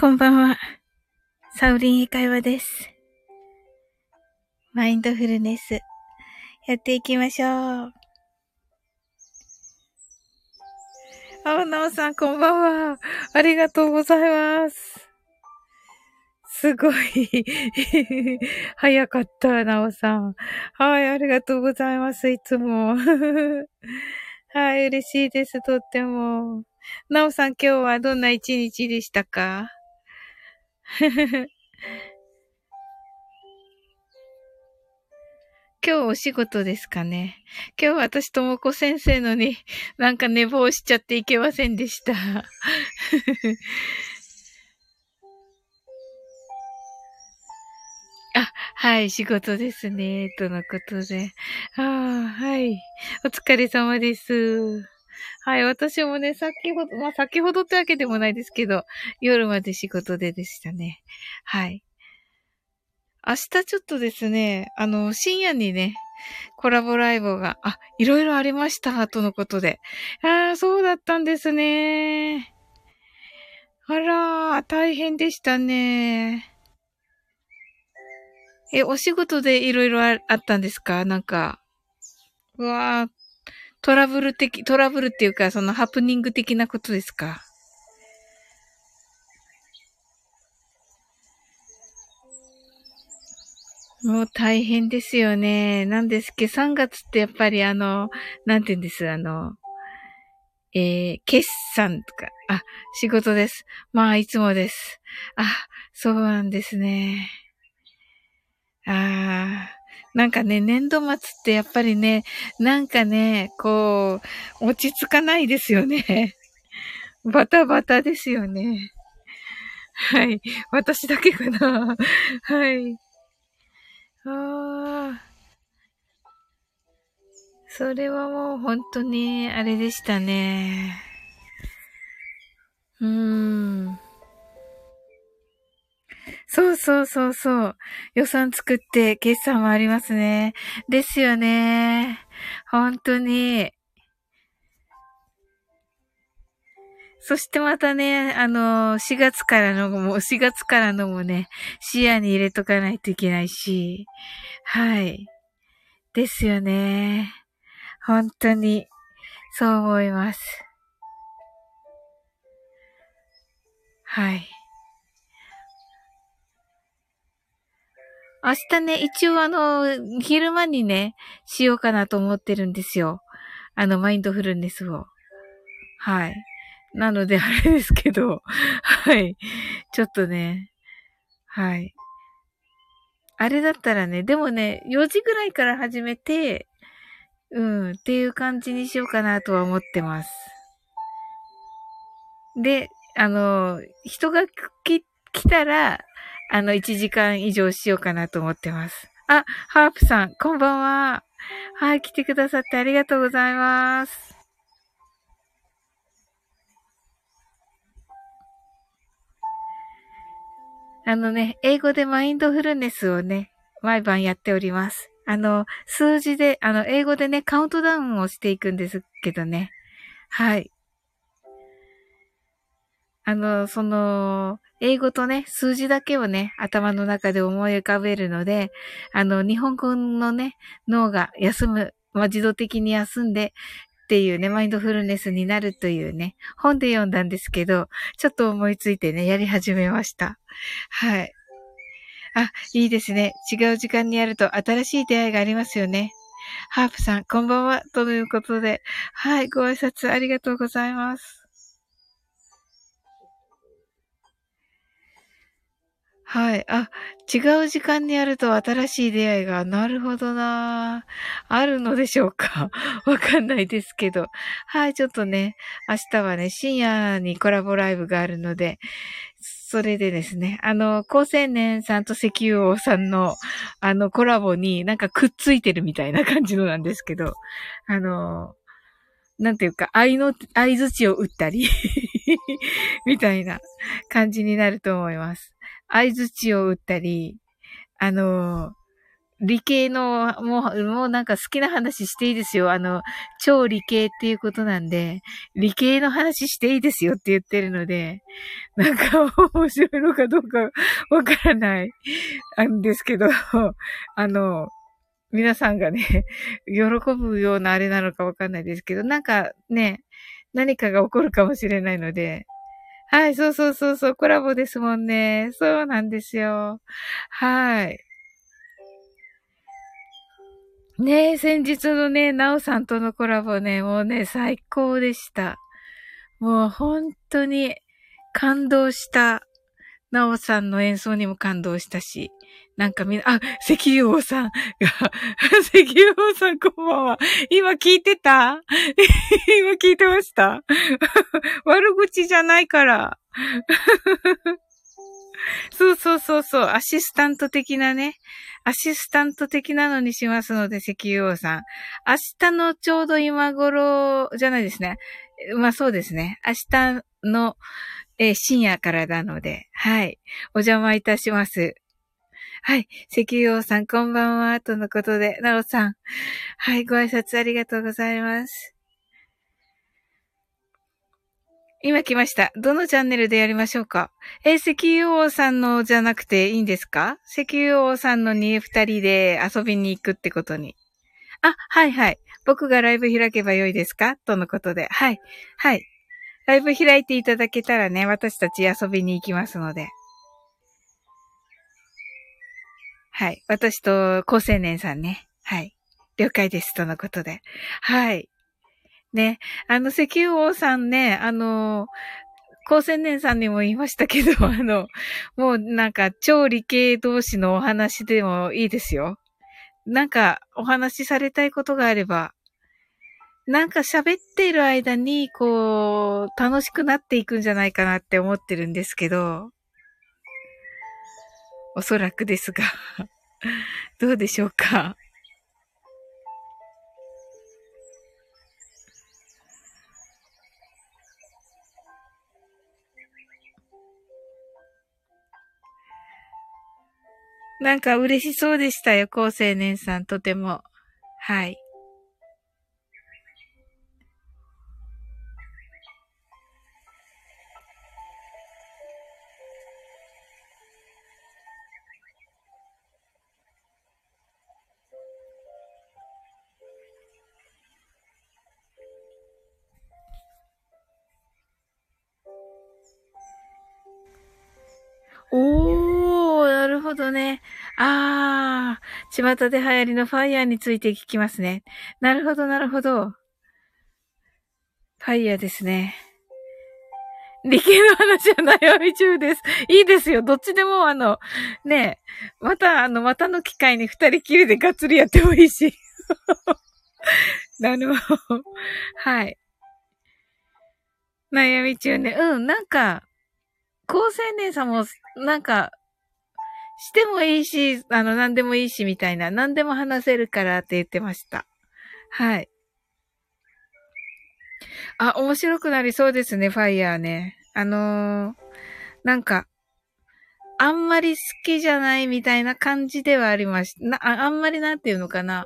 こんばんは。サウリン英会話です。マインドフルネス、やっていきましょう。あ、なおさん、こんばんは。ありがとうございます。すごい 早かった、なおさん。はい、ありがとうございます、いつも。はい、嬉しいです、とっても。なおさん、今日はどんな一日でしたか？今日お仕事ですかね。今日私ともこ先生のになんか寝坊しちゃっていけませんでした。あ、はい、仕事ですね。とのことで。ああ、はい。お疲れ様です。はい、私もね、先ほど、まあ先ほどってわけでもないですけど、夜まで仕事ででしたね。はい。明日ちょっとですね、あの、深夜にね、コラボライブが、あ、いろいろありました、とのことで。ああ、そうだったんですね。あら、大変でしたね。え、お仕事でいろいろあったんですか？なんか。うわー、トラブル的、トラブルっていうか、そのハプニング的なことですか？もう大変ですよね。なんですけど、3月ってやっぱりあの、なんて言うんです、あの、えー、決算とか、あ、仕事です。まあ、いつもです。あ、そうなんですね。ああ。なんかね、年度末ってやっぱりね、なんかね、こう、落ち着かないですよね。バタバタですよね。はい。私だけかな。はい。ああ。それはもう本当に、あれでしたね。うーん。そうそうそうそう。予算作って決算もありますね。ですよね。本当に。そしてまたね、あの、4月からのも、4月からのもね、視野に入れとかないといけないし。はい。ですよね。本当に、そう思います。はい。明日ね、一応あの、昼間にね、しようかなと思ってるんですよ。あの、マインドフルネスを。はい。なので、あれですけど、はい。ちょっとね、はい。あれだったらね、でもね、4時ぐらいから始めて、うん、っていう感じにしようかなとは思ってます。で、あの、人が来たら、あの、1時間以上しようかなと思ってます。あ、ハープさん、こんばんは。はい、来てくださってありがとうございます。あのね、英語でマインドフルネスをね、毎晩やっております。あの、数字で、あの、英語でね、カウントダウンをしていくんですけどね。はい。あの、その、英語とね、数字だけをね、頭の中で思い浮かべるので、あの、日本語のね、脳が休む、まあ、自動的に休んで、っていうね、マインドフルネスになるというね、本で読んだんですけど、ちょっと思いついてね、やり始めました。はい。あ、いいですね。違う時間にやると新しい出会いがありますよね。ハープさん、こんばんは。ということで、はい、ご挨拶ありがとうございます。はい。あ、違う時間にやると新しい出会いが、なるほどなあるのでしょうか？わかんないですけど。はい、ちょっとね、明日はね、深夜にコラボライブがあるので、それでですね、あの、高青年さんと石油王さんの、あの、コラボになんかくっついてるみたいな感じのなんですけど、あの、なんていうか、愛の、愛槌を打ったり みたいな感じになると思います。合図値を打ったり、あの、理系の、もう、もうなんか好きな話していいですよ。あの、超理系っていうことなんで、理系の話していいですよって言ってるので、なんか面白いのかどうかわからないんですけど、あの、皆さんがね、喜ぶようなあれなのかわかんないですけど、なんかね、何かが起こるかもしれないので、はい、そうそうそうそう、コラボですもんね。そうなんですよ。はい。ねえ、先日のね、なおさんとのコラボね、もうね、最高でした。もう本当に感動した。なおさんの演奏にも感動したし。なんかみんな、あ、石油王さんが、石油王さんこんばんは。今聞いてた？今聞いてました？悪口じゃないから。そうそうそうそう、アシスタント的なね、アシスタント的なのにしますので、石油王さん。明日のちょうど今頃じゃないですね。まあそうですね。明日の、えー、深夜からなので、はい。お邪魔いたします。はい。石油王さん、こんばんは。とのことで、なおさん。はい。ご挨拶ありがとうございます。今来ました。どのチャンネルでやりましょうか？え石油王さんのじゃなくていいんですか？石油王さんのに二人で遊びに行くってことに。あ、はいはい。僕がライブ開けばよいですか？とのことで。はい。はい。ライブ開いていただけたらね、私たち遊びに行きますので。はい。私と高青年さんね。はい。了解です。とのことで。はい。ね。あの、石油王さんね、あの、高青年さんにも言いましたけど、あの、もうなんか超理系同士のお話でもいいですよ。なんかお話しされたいことがあれば、なんか喋っている間に、こう、楽しくなっていくんじゃないかなって思ってるんですけど、おそらくですが、どうでしょうか？なんか嬉しそうでしたよ、高青年さん、とても。はい。巷で流行りのファイヤーについて聞きますね。なるほど、なるほど。ファイヤーですね。理系の話は悩み中です。いいですよ。どっちでもあの、ねえまたあの、またの機会に二人きりでがっつりやってもいいし。なるほど。はい。悩み中ね。うん、なんか、高青年さんも、なんか、してもいいし、あの、何でもいいし、みたいな、何でも話せるからって言ってました。はい。あ、面白くなりそうですね、ファイヤーね。あのー、なんか、あんまり好きじゃないみたいな感じではありました。なああんまりなんていうのかな。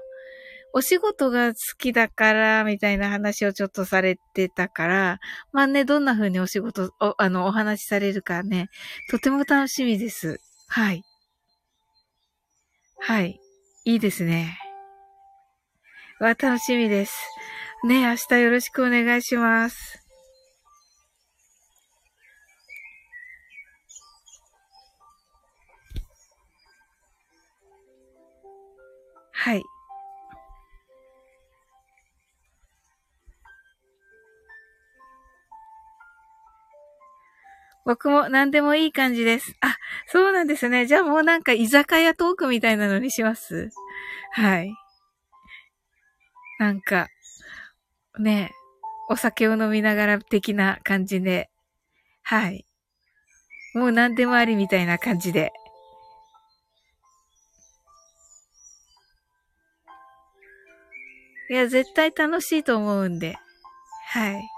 お仕事が好きだから、みたいな話をちょっとされてたから、まあね、どんな風にお仕事、お、あの、お話しされるかね、とても楽しみです。はい。はい。いいですね。わ、楽しみです。ね、明日よろしくお願いします。はい。僕も何でもいい感じです。あ、そうなんですね。じゃあもうなんか居酒屋トークみたいなのにしますはい。なんか、ねお酒を飲みながら的な感じで。はい。もう何でもありみたいな感じで。いや、絶対楽しいと思うんで。はい。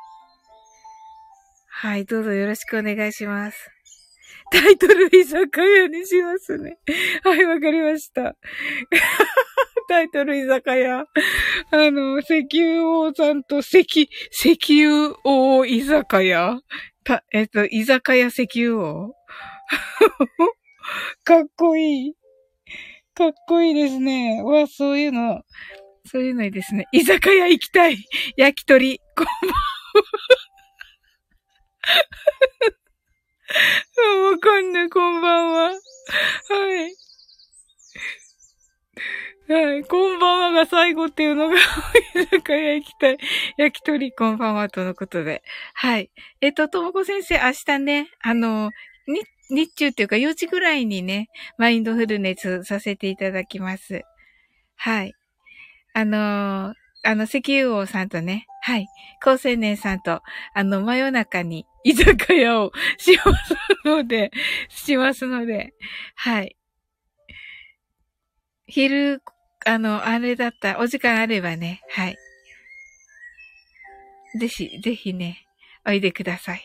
はい、どうぞよろしくお願いします。タイトル居酒屋にしますね。はい、わかりました。タイトル居酒屋。あの、石油王さんと石、石油王居酒屋。た、えっと、居酒屋石油王 かっこいい。かっこいいですね。わ、そういうの、そういうのいいですね。居酒屋行きたい。焼き鳥。こんばんは。わかんない、こんばんは。はい。はい。こんばんはが最後っていうのが、居酒屋行きたい。焼き鳥こんばんはとのことで。はい。えっと、ともこ先生、明日ね、あの、に、日中っていうか4時ぐらいにね、マインドフルネスさせていただきます。はい。あのあの、石油王さんとね、はい、高青年さんと、あの、真夜中に居酒屋をしますので、しますので、はい。昼、あの、あれだった、お時間あればね、はい。ぜひ、ぜひね、おいでください。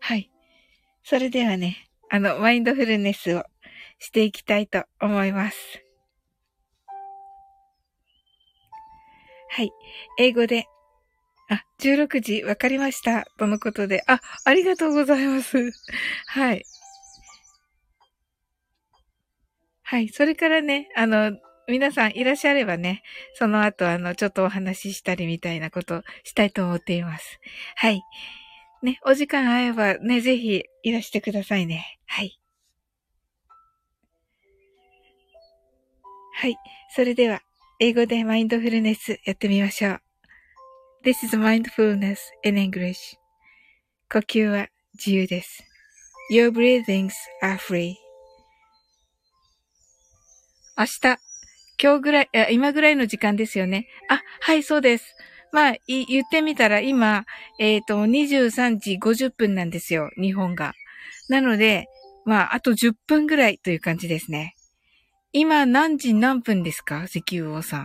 はい。それではね、あの、マインドフルネスをしていきたいと思います。はい。英語で、あ、16時わかりました。とのことで、あ、ありがとうございます。はい。はい。それからね、あの、皆さんいらっしゃればね、その後あの、ちょっとお話ししたりみたいなことしたいと思っています。はい。ね、お時間合えばね、ぜひいらしてくださいね。はい。はい。それでは、英語でマインドフルネスやってみましょう。This is mindfulness in English. 呼吸は自由です。Your breathings are free. 明日、今日ぐらい、今ぐらいの時間ですよね。あ、はい、そうです。まあ、言ってみたら今、えっ、ー、と、23時50分なんですよ、日本が。なので、まあ、あと10分ぐらいという感じですね。今何時何分ですか石油王さ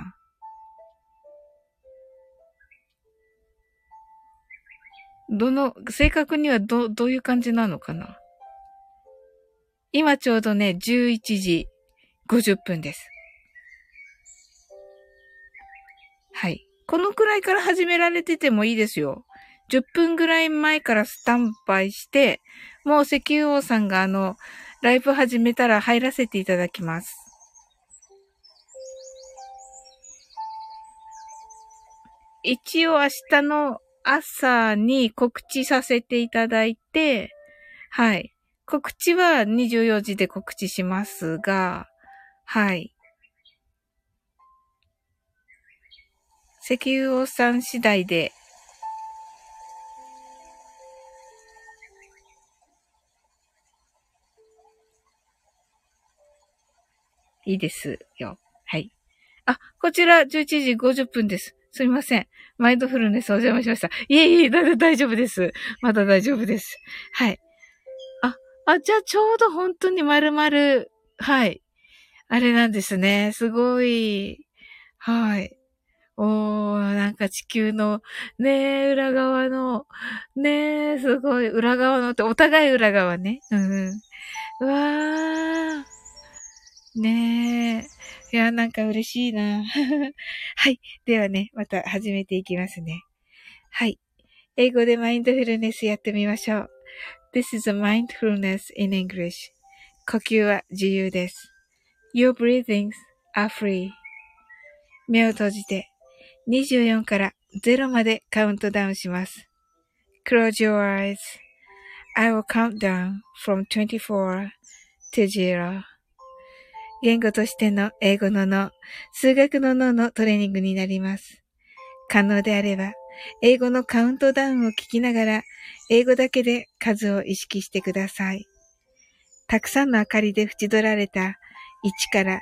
ん？どの、正確にはど、どういう感じなのかな？今ちょうどね、11時50分です。はい。このくらいから始められててもいいですよ。10分ぐらい前からスタンバイして、もう石油王さんがあの、ライブ始めたら入らせていただきます。一応明日の朝に告知させていただいて、はい。告知は24時で告知しますが、はい。石油王さん次第で、いいですよ。はい。あ、こちら11時50分です。すみません。マインドフルネスお邪魔しました。いえいえ、だ大丈夫です。まだ大丈夫です。はい。あ、あ、じゃあちょうど本当に丸々、はい。あれなんですね。すごい。はい。おー、なんか地球の、ねえ裏側の、ねえすごい、裏側のって、お互い裏側ね。うん。うわー。ねえ。いや、なんか嬉しいな。はい。ではね、また始めていきますね。はい。英語でマインドフルネスやってみましょう。This is a mindfulness in English. 呼吸は自由です。Your breathings are free. 目を閉じて24から0までカウントダウンします。Close your eyes.I will count down from 24 to 0. 言語としての英語の脳、数学の脳のトレーニングになります。可能であれば、英語のカウントダウンを聞きながら、英語だけで数を意識してください。たくさんの明かりで縁取られた1から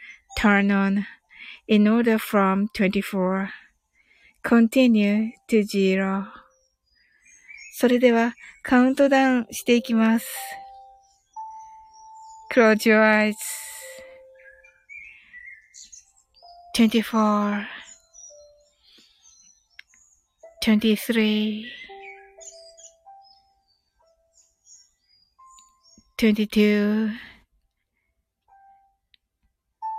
turn on in order from 24, continue to zero. それではカウントダウンしていきます。Close your eyes. 24 23 22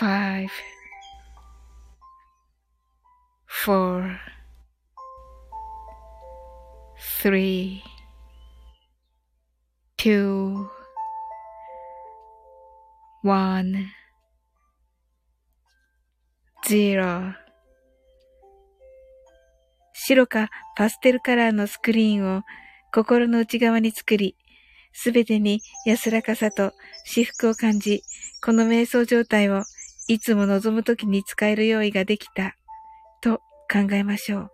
5 4 3 2 1 0白かパステルカラーのスクリーンを心の内側に作り、すべてに安らかさと至福を感じ、この瞑想状態をいつも望むときに使える用意ができた、と考えましょう。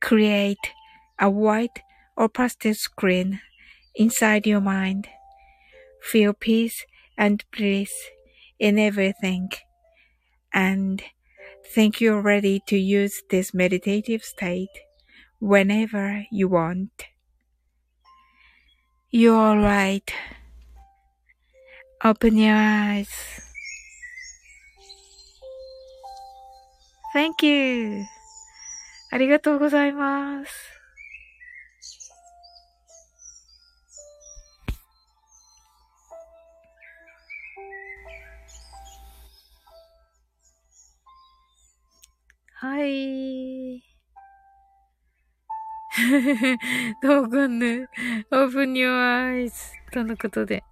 Create a white or pastel screen inside your mind. Feel peace and bliss in everything. And think you're ready to use this meditative state whenever you want. You're alright. Open your eyes. Thank you. ありがとうございます。はい。どうかね。open your eyes とのことで。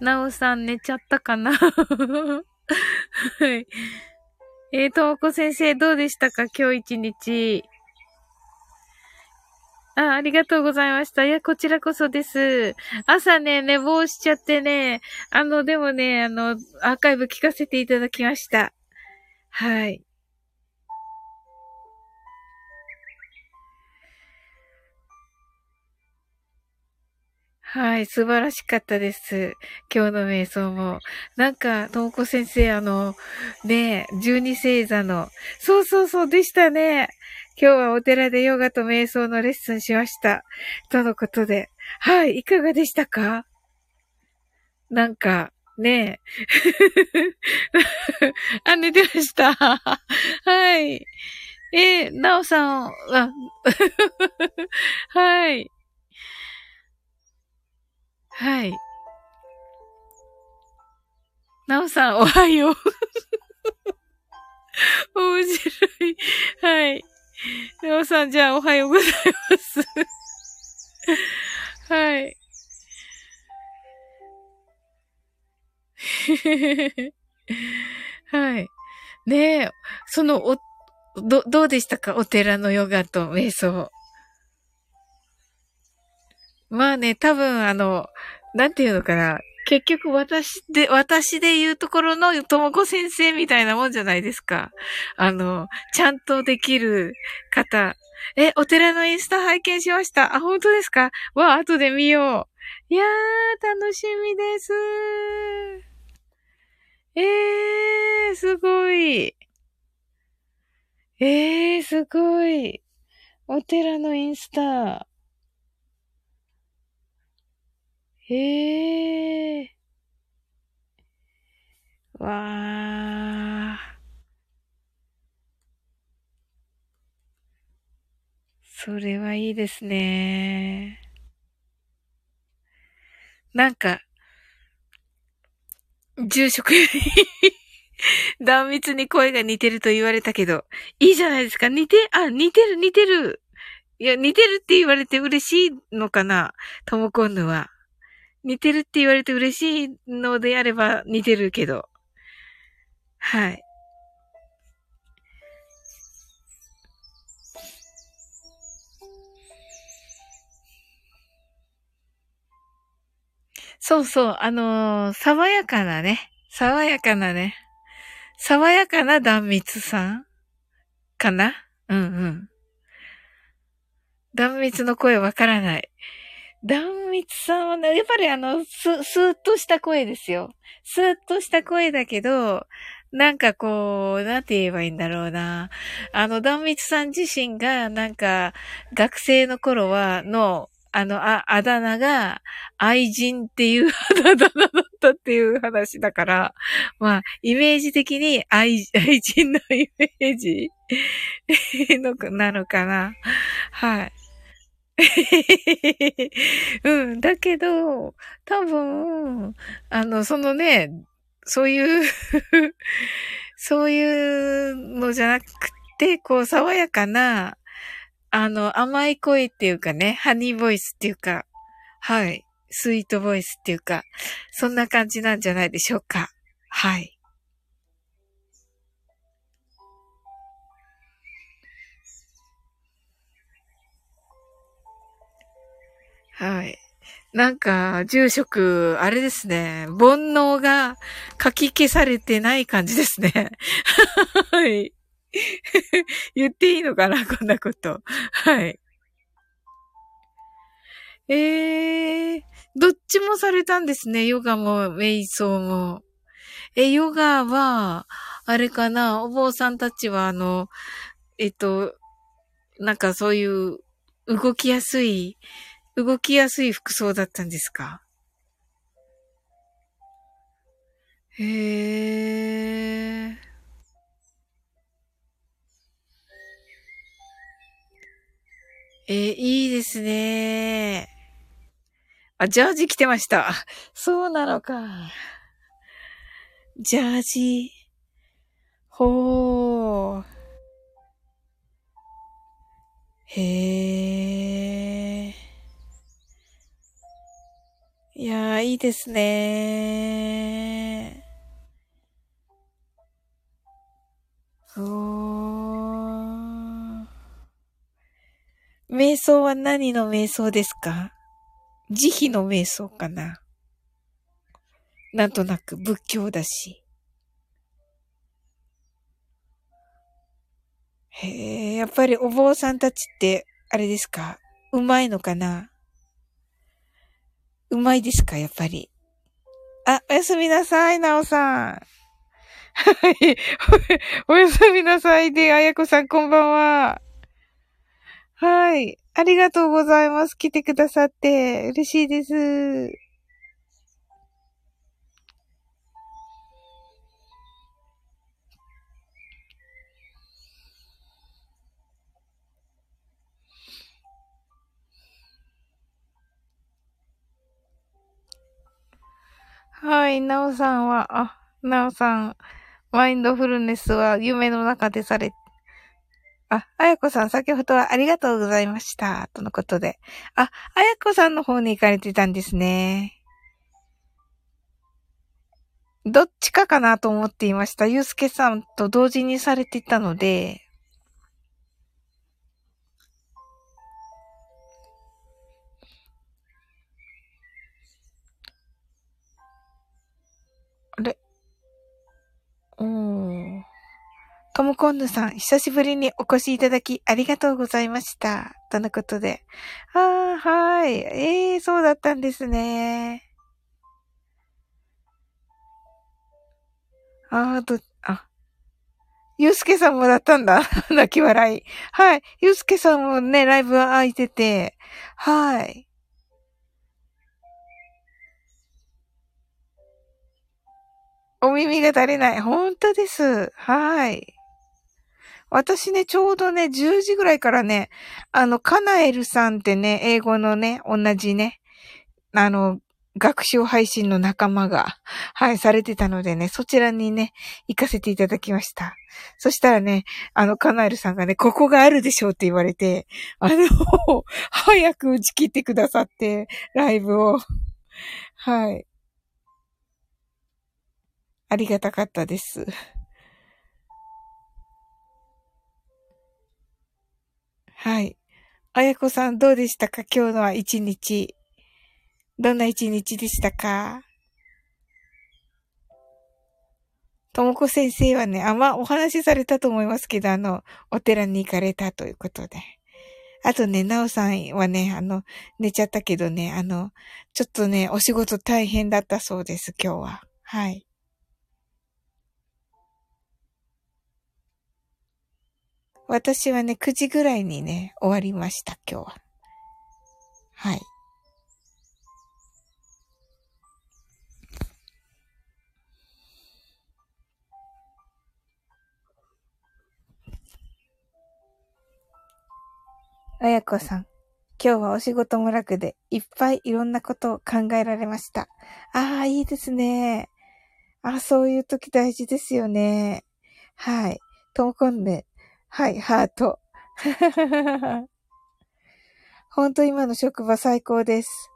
なおさん寝ちゃったかな？はい。えー、ともこ先生どうでしたか？今日一日。あ、ありがとうございました。いや、こちらこそです。朝ね、寝坊しちゃってね、あの、でもね、あの、アーカイブ聞かせていただきました。はい。はい、素晴らしかったです。今日の瞑想も。なんか、ともこ先生、あの、ね、十二星座の、そうそうそうでしたね。今日はお寺でヨガと瞑想のレッスンしました。とのことで。はい、いかがでしたか？なんか、ねえ。あ、寝てました。はい。え、なおさん、あ はい。はい。なおさん、おはよう。面白い。はい。なおさん、じゃあ、おはようございます。はい。はい。ねえ、その、お、ど、どうでしたか？お寺のヨガと瞑想。まあね、多分あの、なんていうのかな。結局私で、私で言うところのともこ先生みたいなもんじゃないですか。あの、ちゃんとできる方。え、お寺のインスタ拝見しました。あ、本当ですか？わ、後で見よう。いやー、楽しみです。えー、すごい。えー、すごい。お寺のインスタ。ええ。わあ。それはいいですね。なんか、住職に 断密に声が似てると言われたけど、いいじゃないですか。似て、あ、似てる似てる。いや、似てるって言われて嬉しいのかなともこんぬは。似てるって言われて嬉しいのであれば似てるけど。はい。そうそう、あのー、爽やかなね。爽やかなね。爽やかな断蜜さんかな？うんうん。断蜜の声わからない。断蜜さんはね、やっぱりあの、す、スーッとした声ですよ。スーッとした声だけど、なんかこう、なんて言えばいいんだろうな。あの、断蜜さん自身が、なんか、学生の頃は、の、あの、あ、あだ名が、愛人っていう あだ名だったっていう話だから、まあ、イメージ的に愛、愛人のイメージ の、なのかな。はい。うん、だけど、多分、あの、そのね、そういう そういうのじゃなくて、こう、爽やかな、あの、甘い声っていうかね、ハニーボイスっていうか、はい、スイートボイスっていうか、そんな感じなんじゃないでしょうか。はい。はい。なんか、住職、あれですね。煩悩が書き消されてない感じですね。はい。言っていいのかなこんなこと。はい。えー、どっちもされたんですね。ヨガも、瞑想も。え、ヨガは、あれかなお坊さんたちは、あの、えっと、なんかそういう動きやすい動きやすい服装だったんですか？へえ。えー、いいですね。あ、ジャージ着てました。そうなのか。ジャージ。ほー。へいやー、いいですねー。おー。瞑想は何の瞑想ですか？慈悲の瞑想かななんとなく仏教だし。へえ、やっぱりお坊さんたちって、あれですか？うまいのかな？うまいですかやっぱり。あ、おやすみなさい、なおさん。はい。おやすみなさいで、あやこさん、こんばんは。はい。ありがとうございます。来てくださって。嬉しいです。はい、なおさんは、あ、なおさん、マインドフルネスは夢の中でされ、あ、あやこさん、先ほどはありがとうございました。とのことで。あ、あやこさんの方に行かれてたんですね。どっちかかなと思っていました。ゆうすけさんと同時にされていたので、ともこんぬさん、久しぶりにお越しいただきありがとうございました。とのことで。ああ、はい。ええー、そうだったんですね。ああ、と、あ。ゆうすけさんもだったんだ。泣き笑い。はい。ゆうすけさんもね、ライブは空いてて。はい。お耳が足りない。本当です。はい。私ね、ちょうどね、10時ぐらいからね、あの、カナエルさんってね、英語のね、同じね、あの、学習配信の仲間が、はい、されてたのでね、そちらにね、行かせていただきました。そしたらね、あの、カナエルさんがね、ここがあるでしょうって言われて、あの、早く打ち切ってくださって、ライブを。はい。ありがたかったです。はい。あやこさんどうでしたか？今日のは一日。どんな一日でしたか？ともこ先生はね、あんまお話しされたと思いますけど、あの、お寺に行かれたということで。あとね、なおさんはね、あの、寝ちゃったけどね、あの、ちょっとね、お仕事大変だったそうです、今日は。はい。私はね、9時ぐらいにね、終わりました、今日は。はい。あやこさん。今日はお仕事も楽で、いっぱいいろんなことを考えられました。ああ、いいですね。ああそういう時大事ですよね。はい。ともこんね。はい、ハート。ほんと今の職場最高です。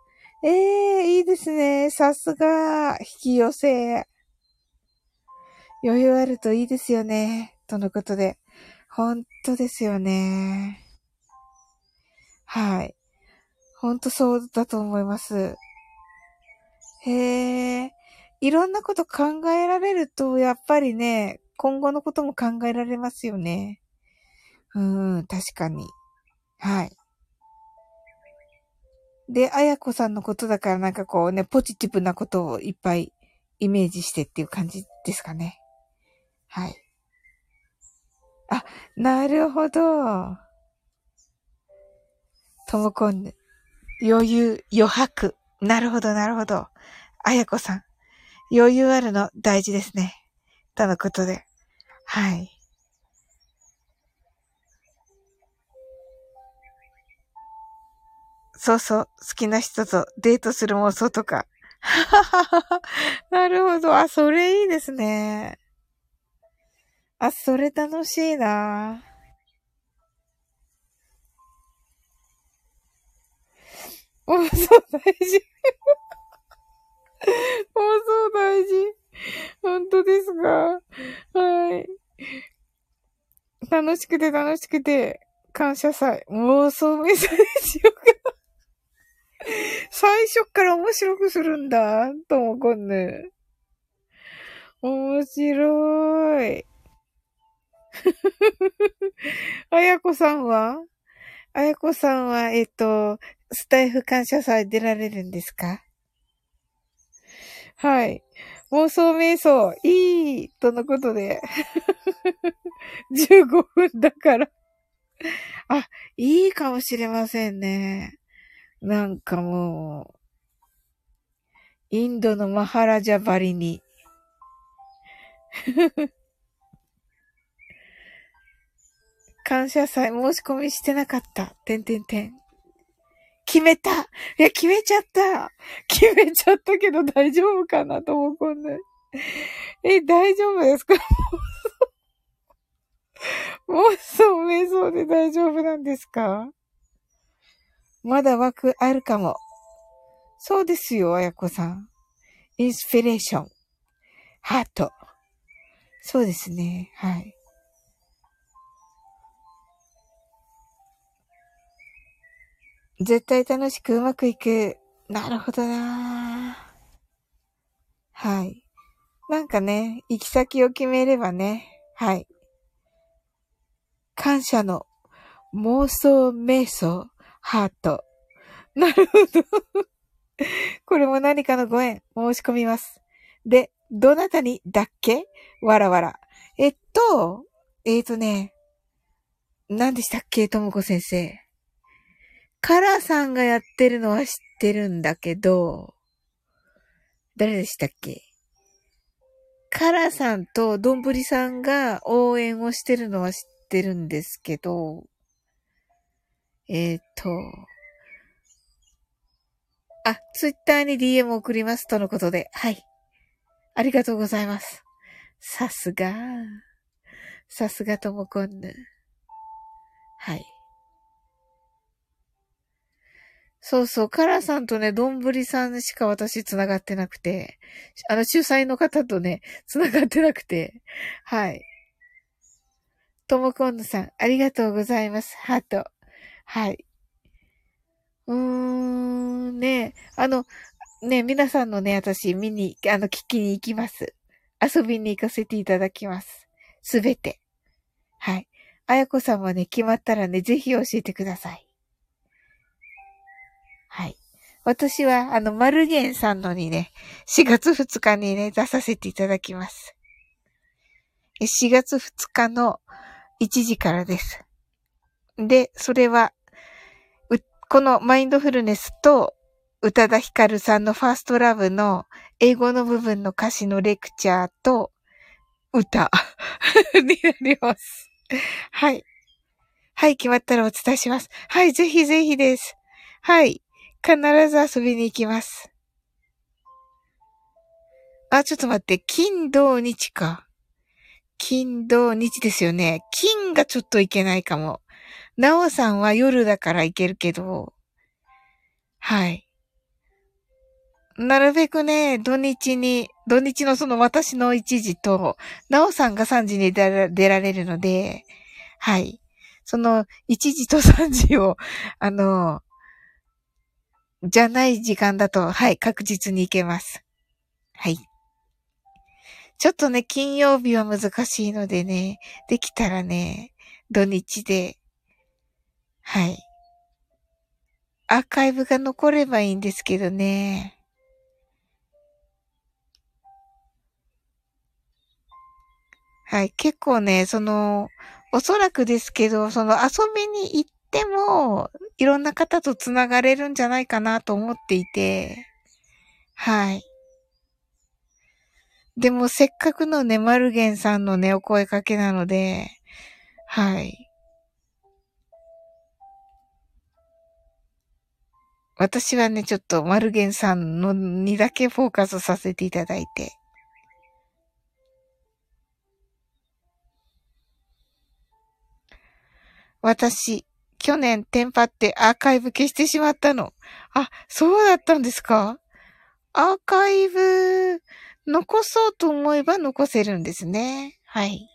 ええー、いいですね。さすが、引き寄せ。余裕あるといいですよね。とのことで。ほんとですよね。はい。ほんとそうだと思います。へえ。いろんなこと考えられると、やっぱりね、今後のことも考えられますよね。うん、確かに。はい。で、あやこさんのことだからなんかこうね、ポジティブなことをいっぱいイメージしてっていう感じですかね。はい。あ、なるほど。ともこん。余裕、余白。なるほど、なるほど。あやこさん。余裕あるの大事ですね。とのことで。はい。そうそう、好きな人とデートする妄想とか。なるほど。あ、それいいですね。あ、それ楽しいな。妄想大事。妄想大事。本当ですか？はい。楽しくて楽しくて、感謝祭。妄想メッセージよか。最初から面白くするんだ。ともこんぬ。面白い。あやこさんは？あやこさんは、えっと、スタイフ感謝祭出られるんですか？はい。妄想瞑想、いいとのことで。15分だからあ、いいかもしれませんね。なんかもう、インドのマハラジャバリに 感謝祭申し込みしてなかった。てんてんてん。決めたいや、決めちゃった決めちゃったけど大丈夫かなと思うな。え、大丈夫ですか？もうそう、瞑想で大丈夫なんですか？まだ枠あるかも。そうですよ、あやこさん。インスピレーション。ハート。そうですね。はい。絶対楽しくうまくいく。なるほどなはい。なんかね、行き先を決めればね。はい。感謝の妄想瞑想ハート。なるほど。これも何かのご縁申し込みます。で、どなたにだっけ？わらわら。えっと、えっ、ー、とね、何でしたっけ？ともこ先生。カラさんがやってるのは知ってるんだけど、誰でしたっけ？カラさんとどんぶりさんが応援をしてるのは知ってるんですけど、えっ、と、あ、ツイッターに DM 送りますとのことで、はい。ありがとうございます。さすが。さすがともこんぬ。はい。そうそう、カラさんとね、どんぶりさんしか私繋がってなくて、あの、主催の方とね、繋がってなくて、はい。ともこんぬさん、ありがとうございます。ハート。はい。うーん、ね、あの、ね、皆さんのね、私、見に、あの、聞きに行きます。遊びに行かせていただきます。すべて。はい。あやこさんもね、決まったらね、ぜひ教えてください。はい。私は、あの、マルゲンさんのにね、4月2日にね、出させていただきます。4月2日の1時からです。で、それは、このマインドフルネスと、宇多田ヒカルさんのファーストラブの英語の部分の歌詞のレクチャーと、歌 になります。はい。はい、決まったらお伝えします。はい、ぜひぜひです。はい。必ず遊びに行きます。あ、ちょっと待って。金、土、日か。金、土、日ですよね。金がちょっといけないかも。なおさんは夜だから行けるけど。はい。なるべくね、土日に、土日のその私の1時と、なおさんが3時に出られるので、はい。その1時と3時を、あの、じゃない時間だと、はい、確実に行けます。はい。ちょっとね、金曜日は難しいのでね、できたらね、土日で、はい。アーカイブが残ればいいんですけどね。はい。結構ね、その、おそらくですけど、その遊びに行っても、いろんな方と繋がれるんじゃないかなと思っていて、はい。でもせっかくのね、マルゲンさんのね、お声かけなので、はい。私はね、ちょっとマルゲンさんのにだけフォーカスさせていただいて。私、去年テンパってアーカイブ消してしまったの。あ、そうだったんですか？アーカイブ、残そうと思えば残せるんですね。はい。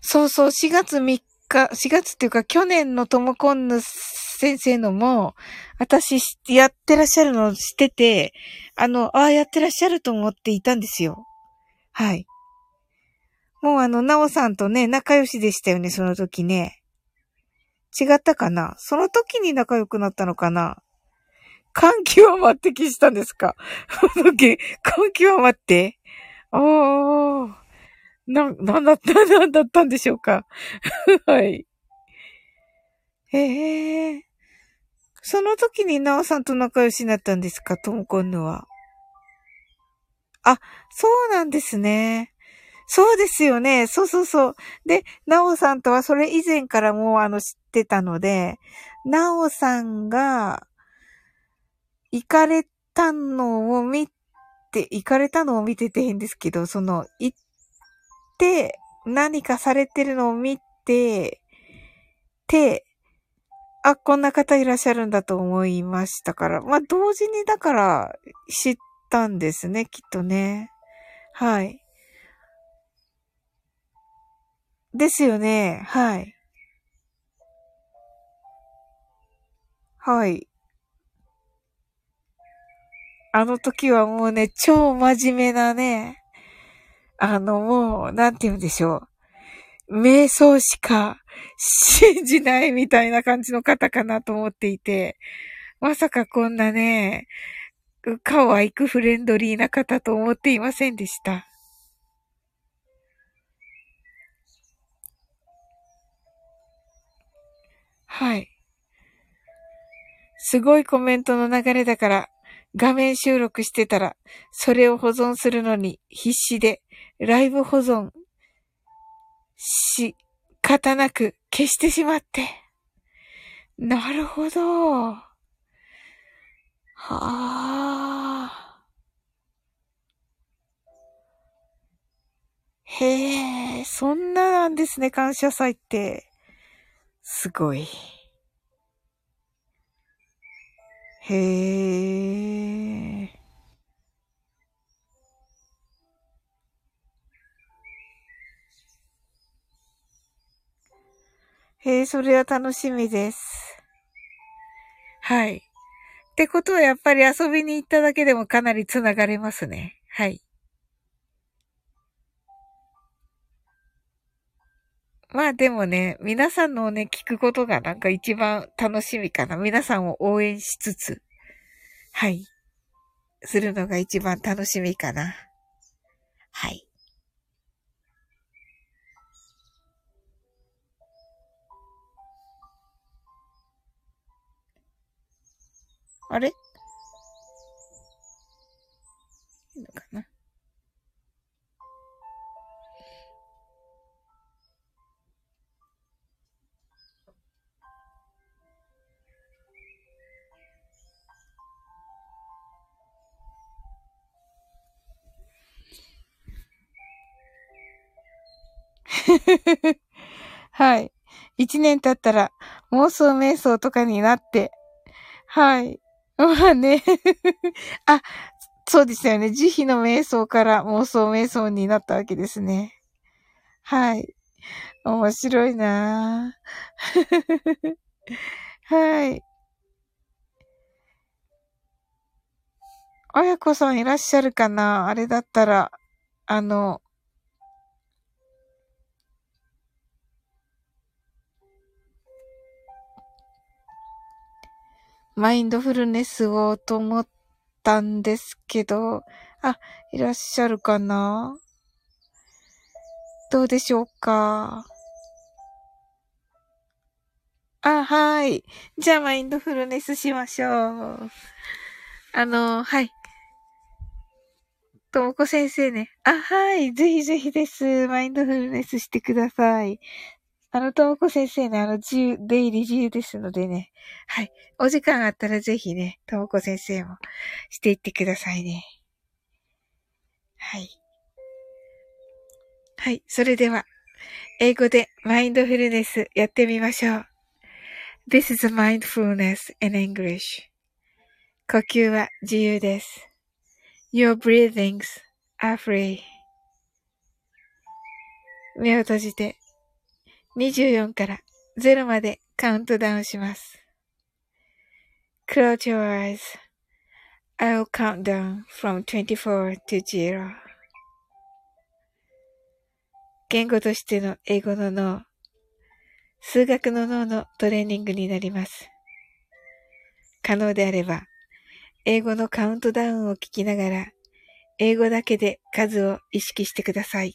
そうそう、4月3日、4月っていうか去年のトモコンヌ先生のも、私やってらっしゃるの知ってて、あの、ああ、やってらっしゃると思っていたんですよ。はい。もうあの、なおさんとね、仲良しでしたよね、その時ね。違ったかな？その時に仲良くなったのかな？感極まって消したんですか？その時、感極まっておー。な、なんだった、なんだったんでしょうか？はい。ええー。その時になおさんと仲良しになったんですか？ともこんのは。あ、そうなんですね。そうですよね。そうそうそう。で、なおさんとはそれ以前からもうあの知ってたので、なおさんが行かれたのを見て、行かれたのを見てて変ですけど、その、行って何かされてるのを見て、て、あ、こんな方いらっしゃるんだと思いましたから。まあ、同時にだから知ったんですね、きっとね。はい。ですよね。はい。はい。あの時はもうね、超真面目なね、あの、もう、なんて言うんでしょう。瞑想しか信じないみたいな感じの方かなと思っていて、まさかこんなね、可愛くフレンドリーな方と思っていませんでした。はい。すごいコメントの流れだから、画面収録してたら、それを保存するのに必死で、ライブ保存し、方なく消してしまって。なるほど。はあ。へえ、そんななんですね、感謝祭って。すごい。へえ。へえ、それは楽しみです。はい。ってことはやっぱり遊びに行っただけでもかなり繋がれますね。はい。まあでもね、皆さんのね、聞くことがなんか一番楽しみかな。皆さんを応援しつつ、はい。するのが一番楽しみかな。はい。あれ？いいのかな？はい。一年経ったら妄想瞑想とかになって、はい。まあね。あ、そうですよね。慈悲の瞑想から妄想瞑想になったわけですね。はい。面白いな はい。あやこさんいらっしゃるかな？あれだったら、あの、マインドフルネスをと思ったんですけど、あ、いらっしゃるかな？どうでしょうか？あ、はい。じゃあ、マインドフルネスしましょう。あの、はい。ともこ先生ね。あ、はい。ぜひぜひです。マインドフルネスしてください。あの、ともこ先生ね、あの、自由、出入り自由ですのでね。はい。お時間あったらぜひね、ともこ先生もしていってくださいね。はい。はい。それでは、英語でマインドフルネスやってみましょう。This is mindfulness in English. 呼吸は自由です。Your breathings are free. 目を閉じて24から0までカウントダウンします。Close your eyes.I'll count down from 24 to 0. 言語としての英語の脳、数学の脳のトレーニングになります。可能であれば、英語のカウントダウンを聞きながら、英語だけで数を意識してください。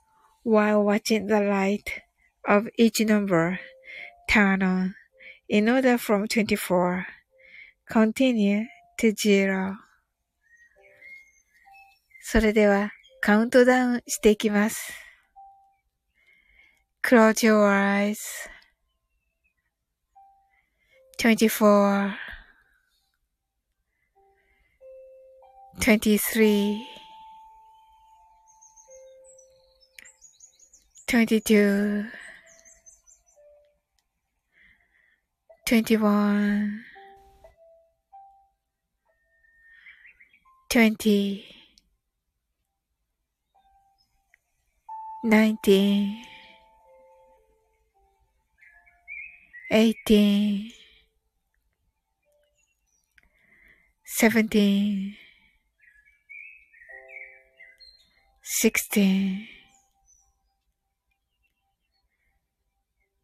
while watching the light of each number turn on in order from 24 continue to zero それではカウントダウンしていきます。Close your eyes. 24 23 22 21 20 19 18 17 16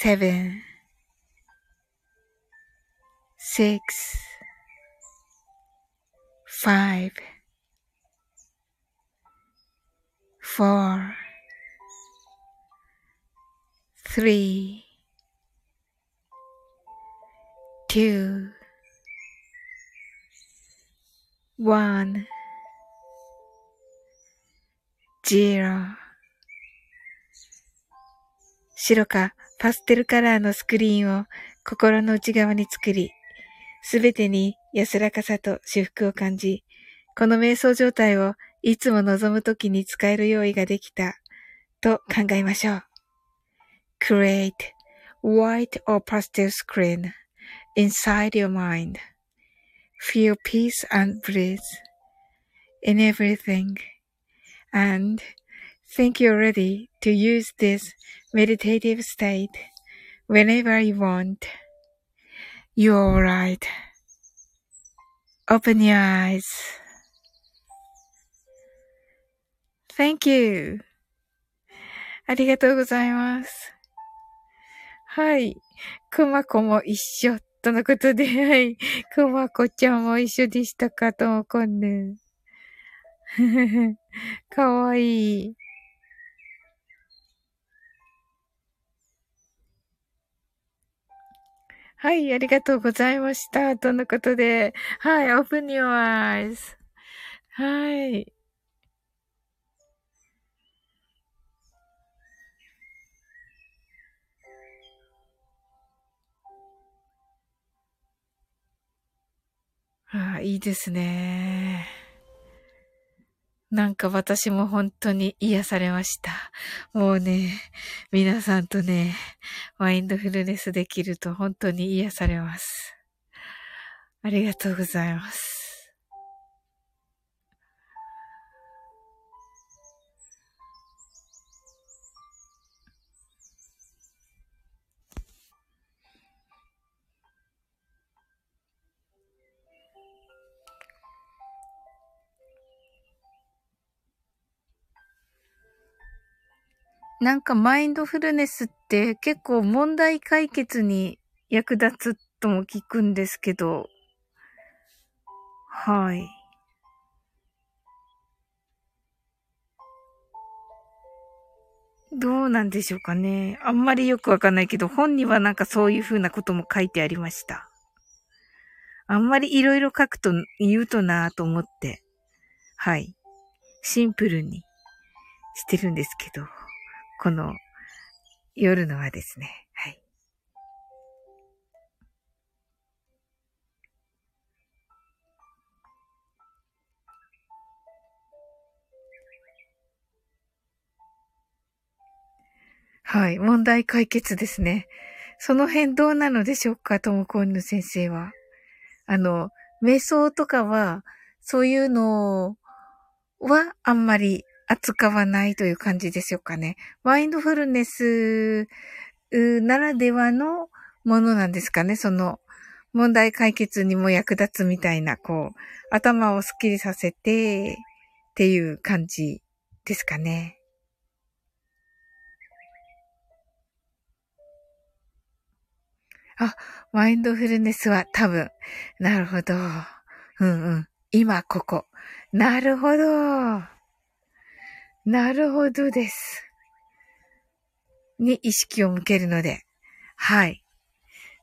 7 6 5 4 3 2 1 0白かパステルカラーのスクリーンを心の内側に作り、すべてに安らかさと至福を感じ、この瞑想状態をいつも望むときに使える用意ができたと考えましょう。Create white or pastel screen inside your mind. Feel peace and bliss in everything and think you're ready to use this meditative state whenever you want. You're alright. Open your eyes. Thank you. ありがとうございます。はい。くまこも一緒とのことで、はい。くまこちゃんも一緒でしたかともこんぬ。かわいい。はい、ありがとうございました。とのことで、はい、open your eyes. はい。ああ、いいですね。なんか私も本当に癒されました。もうね、皆さんとね、マインドフルネスできると本当に癒されます。ありがとうございます。なんかマインドフルネスって結構問題解決に役立つとも聞くんですけど、はい。どうなんでしょうかね。あんまりよくわかんないけど、本にはなんかそういう風なことも書いてありました。あんまりいろいろ書くと言うとなぁと思って、はい。シンプルにしてるんですけど。この夜のはですね。はい。はい。問題解決ですね。その辺どうなのでしょうか？ともこんぬ先生は。あの、瞑想とかは、そういうのはあんまり扱わないという感じでしょうかね。マインドフルネスならではのものなんですかね。その問題解決にも役立つみたいな、こう、頭をスッキリさせてっていう感じですかね。あ、マインドフルネスは多分。なるほど。うんうん。今ここ。なるほど。なるほどです。に意識を向けるので。はい。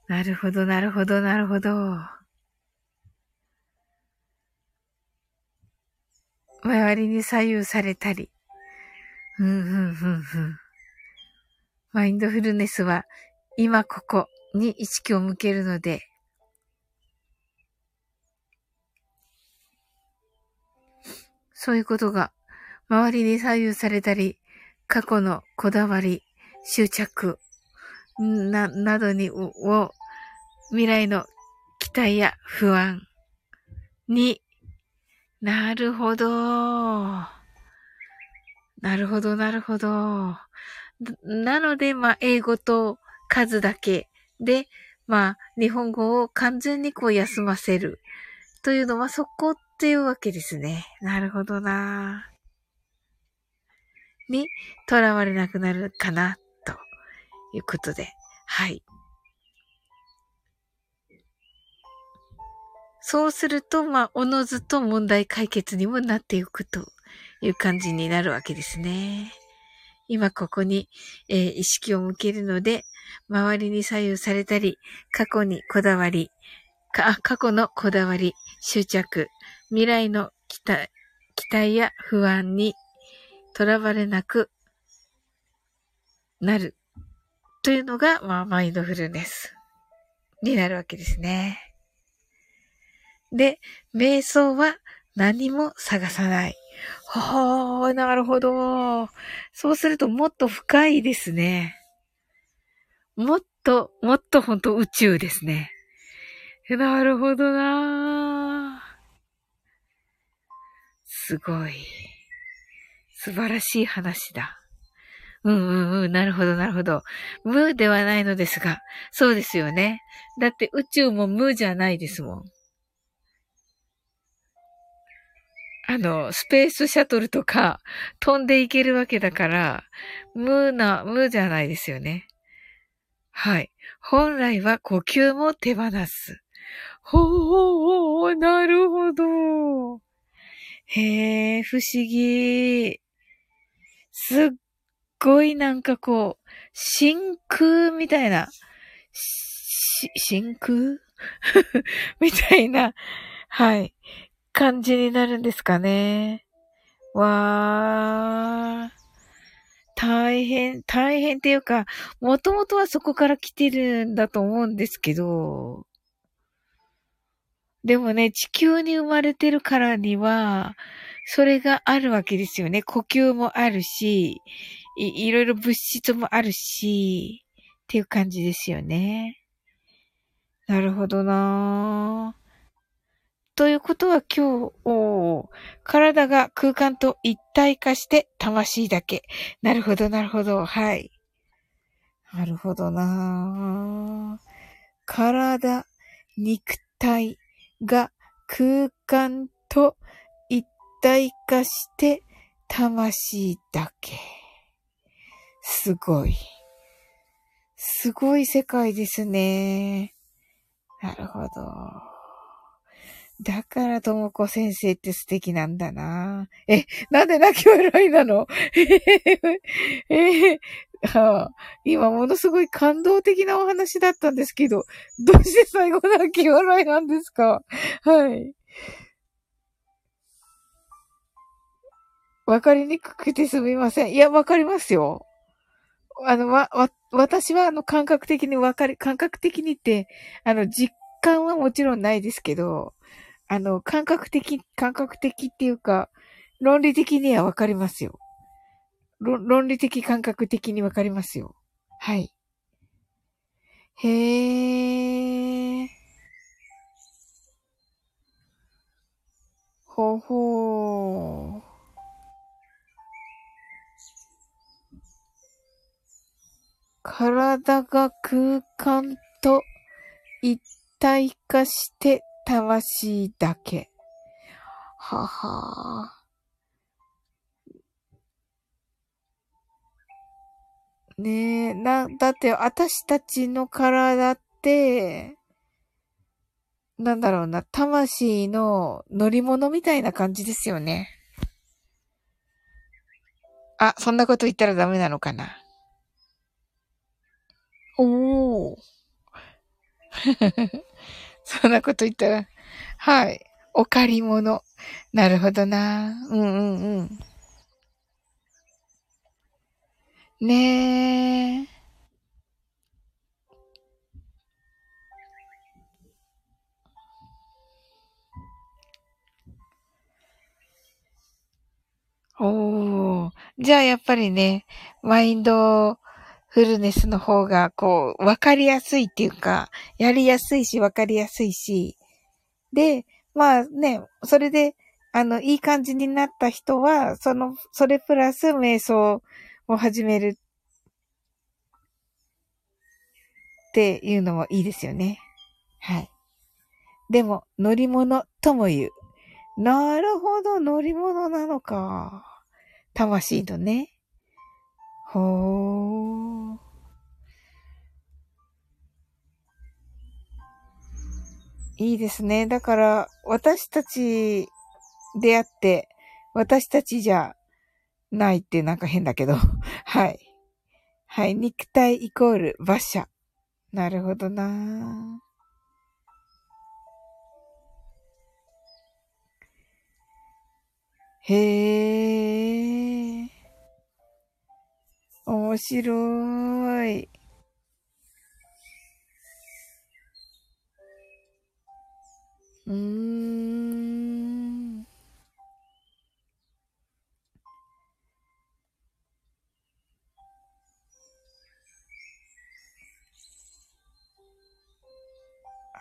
なるほど、なるほど、なるほど。周りに左右されたり。ふんふんふんふん。マインドフルネスは今ここに意識を向けるので、そういうことが周りに左右されたり、過去のこだわり、執着、な、などに、を、未来の期待や不安に、なるほど。なるほど、なるほど。なので、まあ、英語と数だけで、まあ、日本語を完全にこう休ませる。というのはそこっていうわけですね。なるほどな。に、囚われなくなるかな、ということで。はい。そうすると、まあ、おのずと問題解決にもなっていくという感じになるわけですね。今ここに、えー、意識を向けるので、周りに左右されたり、過去にこだわり、か過去のこだわり、執着、未来の期待期待や不安にとらわれなくなるというのが、まあ、マインドフルネスになるわけですね。で、瞑想は何も探さない。はあ、なるほど。そうするともっと深いですね。もっと、もっと本当宇宙ですね。なるほどなーすごい。素晴らしい話だ。うんうんうん、なるほどなるほど。無ではないのですが、そうですよね。だって宇宙も無じゃないですもん。あの、スペースシャトルとか飛んでいけるわけだから、無な、無じゃないですよね。はい。本来は呼吸も手放す。ほー、なるほど。へえ、不思議。すっごいなんかこう、真空みたいな、し、真空？みたいな、はい。感じになるんですかね。わー。大変、大変っていうか、もともとはそこから来てるんだと思うんですけど、でもね、地球に生まれてるからには、それがあるわけですよね。呼吸もあるし、いいろいろ物質もあるし、っていう感じですよね。なるほどなぁ。ということは今日、体が空間と一体化して魂だけ。なるほど、なるほど。はい。なるほどな体、肉体が空間と一体化して魂だけ。すごい。すごい世界ですね。なるほど。だからともこ先生って素敵なんだな。え、なんで泣き笑いなの？えー、今ものすごい感動的なお話だったんですけど、どうして最後泣き笑いなんですか？はい。わかりにくくてすみません。いや、わかりますよ。あの、わ、わ、私はあの感覚的にわかり、感覚的にって、あの、実感はもちろんないですけど、あの、感覚的、感覚的っていうか、論理的にはわかりますよ。論理的感覚的にわかりますよ。はい。へー。ほほー。体が空間と一体化して魂だけ。ははねえ、な、だって私たちの体っ、なんだろうな、魂の乗り物みたいな感じですよね。あ、そんなこと言ったらダメなのかな。おー。そんなこと言ったら、はい。お借り物。なるほどな。うんうんうん。ねえ。おー。じゃあやっぱりね、マインドフルネスの方が、こう、わかりやすいっていうか、やりやすいし、わかりやすいし。で、まあね、それで、あの、いい感じになった人は、その、それプラス瞑想を始めるっていうのもいいですよね。はい。でも、乗り物とも言う。なるほど、乗り物なのか。魂のね。ほー。いいですね。だから、私たちであって、私たちじゃないってなんか変だけど。はい。はい。肉体イコール馬車。なるほどなへえ。面白い。うーん。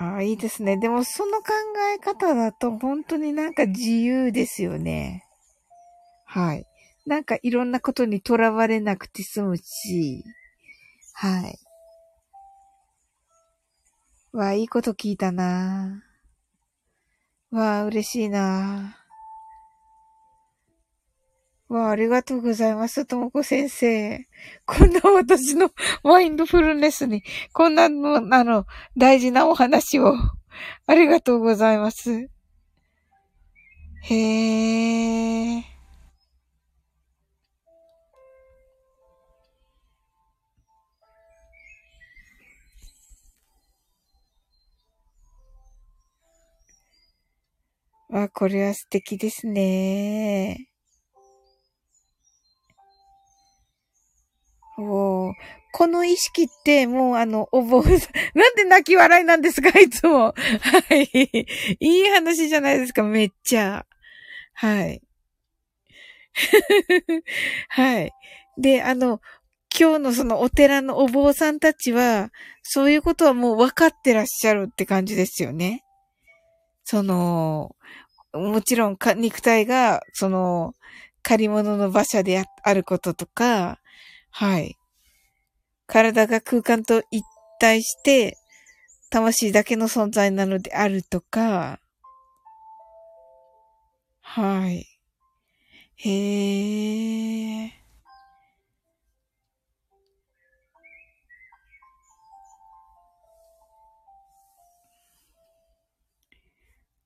ああ、いいですね。でも、その考え方だと、本当になんか自由ですよね。はい。なんかいろんなことにとらわれなくて済むし、はい。わあ、いいこと聞いたなわあ、嬉しいなわあ、ありがとうございます、ともこ先生。こんな私の マインドフルネスに、こんなの、あの、大事なお話を。ありがとうございます。へえ。あ、これは素敵ですね。おこの意識って、もうあの、お坊さん、なんで泣き笑いなんですか？いつも。はい。いい話じゃないですか、めっちゃ。はい。はい。で、あの、今日のそのお寺のお坊さんたちは、そういうことはもう分かってらっしゃるって感じですよね。その、もちろん、肉体が、その、借り物の馬車であることとか、はい。体が空間と一体して、魂だけの存在なのであるとか、はい。へえ。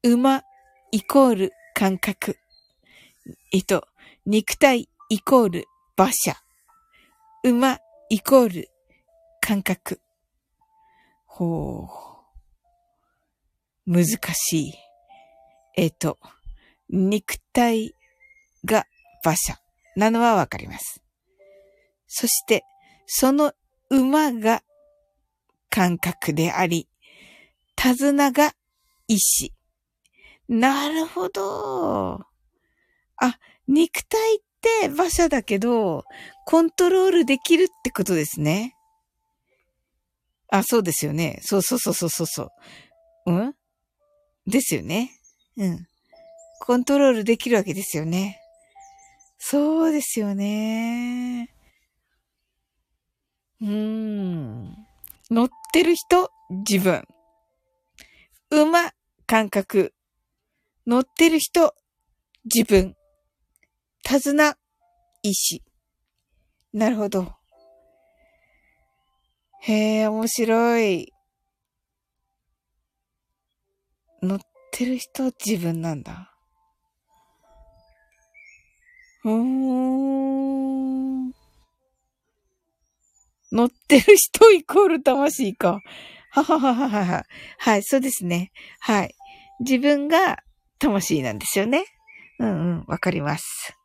馬イコール感覚。えっと、肉体イコール馬車。馬イコール感覚。ほう。難しい。えっと、肉体が馬車なのはわかります。そして、その馬が感覚であり、手綱が意志。なるほど。あ、肉体って馬車だけど、コントロールできるってことですね。あ、そうですよね。そうそうそうそうそう。うん？ですよね。うん。コントロールできるわけですよね。そうですよね。うーん。乗ってる人、自分。馬、感覚。乗ってる人、自分。手綱、意志。なるほど。へえ、面白い。乗ってる人は自分なんだ。うーん。乗ってる人イコール魂か。はははははは。はい、そうですね。はい。自分が魂なんですよね。うんうん、わかります。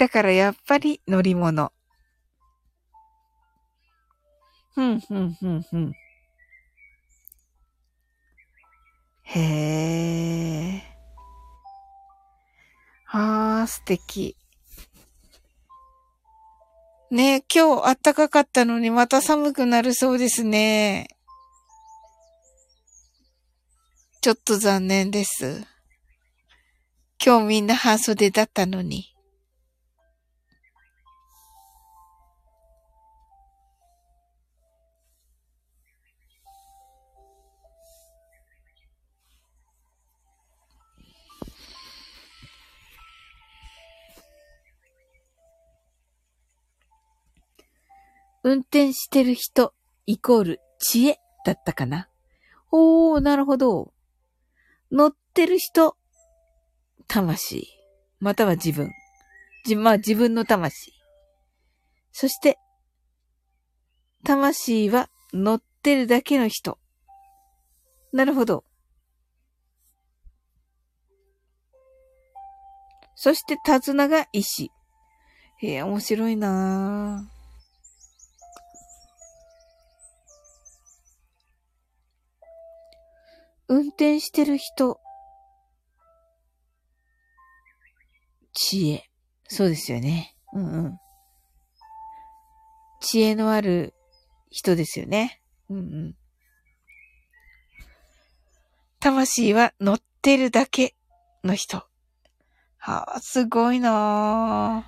だからやっぱり乗り物。ふんふんふんふん。へえ。ああ、素敵。ね今日暖かかったのにまた寒くなるそうですね。ちょっと残念です。今日みんな半袖だったのに。運転してる人イコール知恵だったかな？おー、なるほど。乗ってる人、魂。または自分。じ、まあ自分の魂。そして、魂は乗ってるだけの人。なるほど。そして、手綱が石。へえ、面白いなぁ。運転してる人。知恵。そうですよね。うんうん。知恵のある人ですよね。うんうん。魂は乗ってるだけの人。はあ、すごいな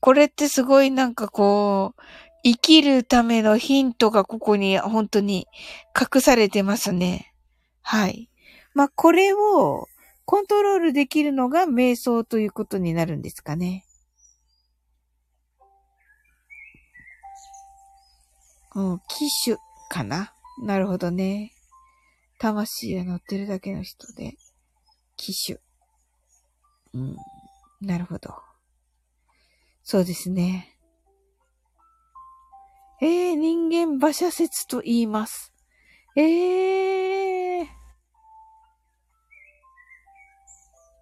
これってすごいなんかこう、生きるためのヒントがここに本当に隠されてますね。はい。まあ、これをコントロールできるのが瞑想ということになるんですかね。うん、機種かな？なるほどね。魂が乗ってるだけの人で、機種。うん、なるほど。そうですね。えー、人間馬車説と言います。えー。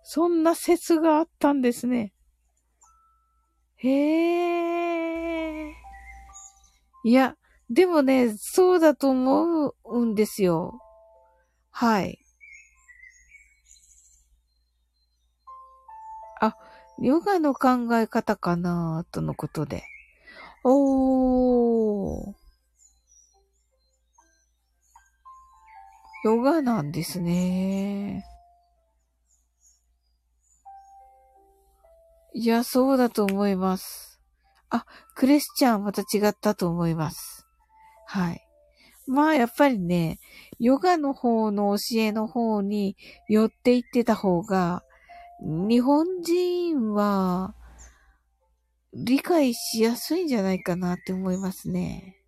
そんな説があったんですね。へえ。いや、でもね、そうだと思うんですよ。はい。あ、ヨガの考え方かなとのことで。おー。ヨガなんですね。いや、そうだと思います。あ、クレスチャンまた違ったと思います。はい。まあ、やっぱりね、ヨガの方の教えの方に寄っていってた方が、日本人は、理解しやすいんじゃないかなって思いますね。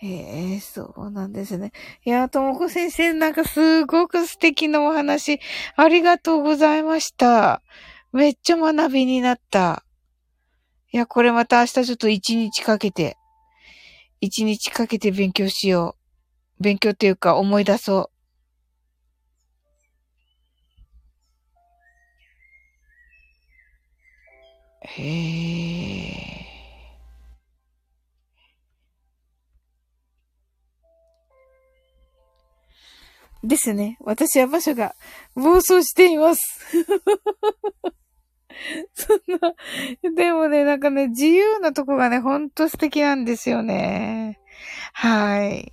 へえ、そうなんですね。いや、ともこ先生、なんかすごく素敵なお話、ありがとうございました。めっちゃ学びになった。いや、これまた明日ちょっと一日かけて、一日かけて勉強しよう。勉強っていうか思い出そう。へえ。ですね。私は場所が暴走しています。そんな、でもね、なんかね、自由なとこがね、ほんと素敵なんですよね。はい。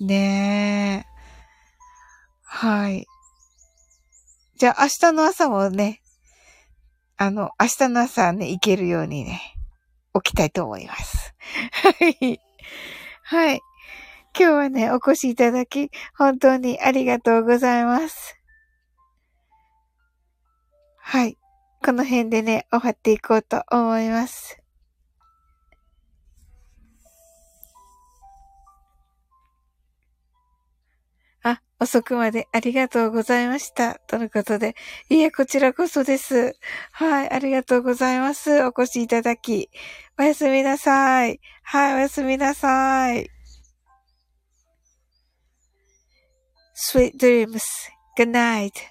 ねえ。はい。じゃあ明日の朝もね、あの、明日の朝ね、行けるようにね、起きたいと思います。はい。はい。今日はね、お越しいただき、本当にありがとうございます。はい。この辺でね、終わっていこうと思います。あ、遅くまでありがとうございました。とのことで。いえ、こちらこそです。はい、ありがとうございます。お越しいただき。おやすみなさい。はい、おやすみなさい。Sweet dreams. Good night.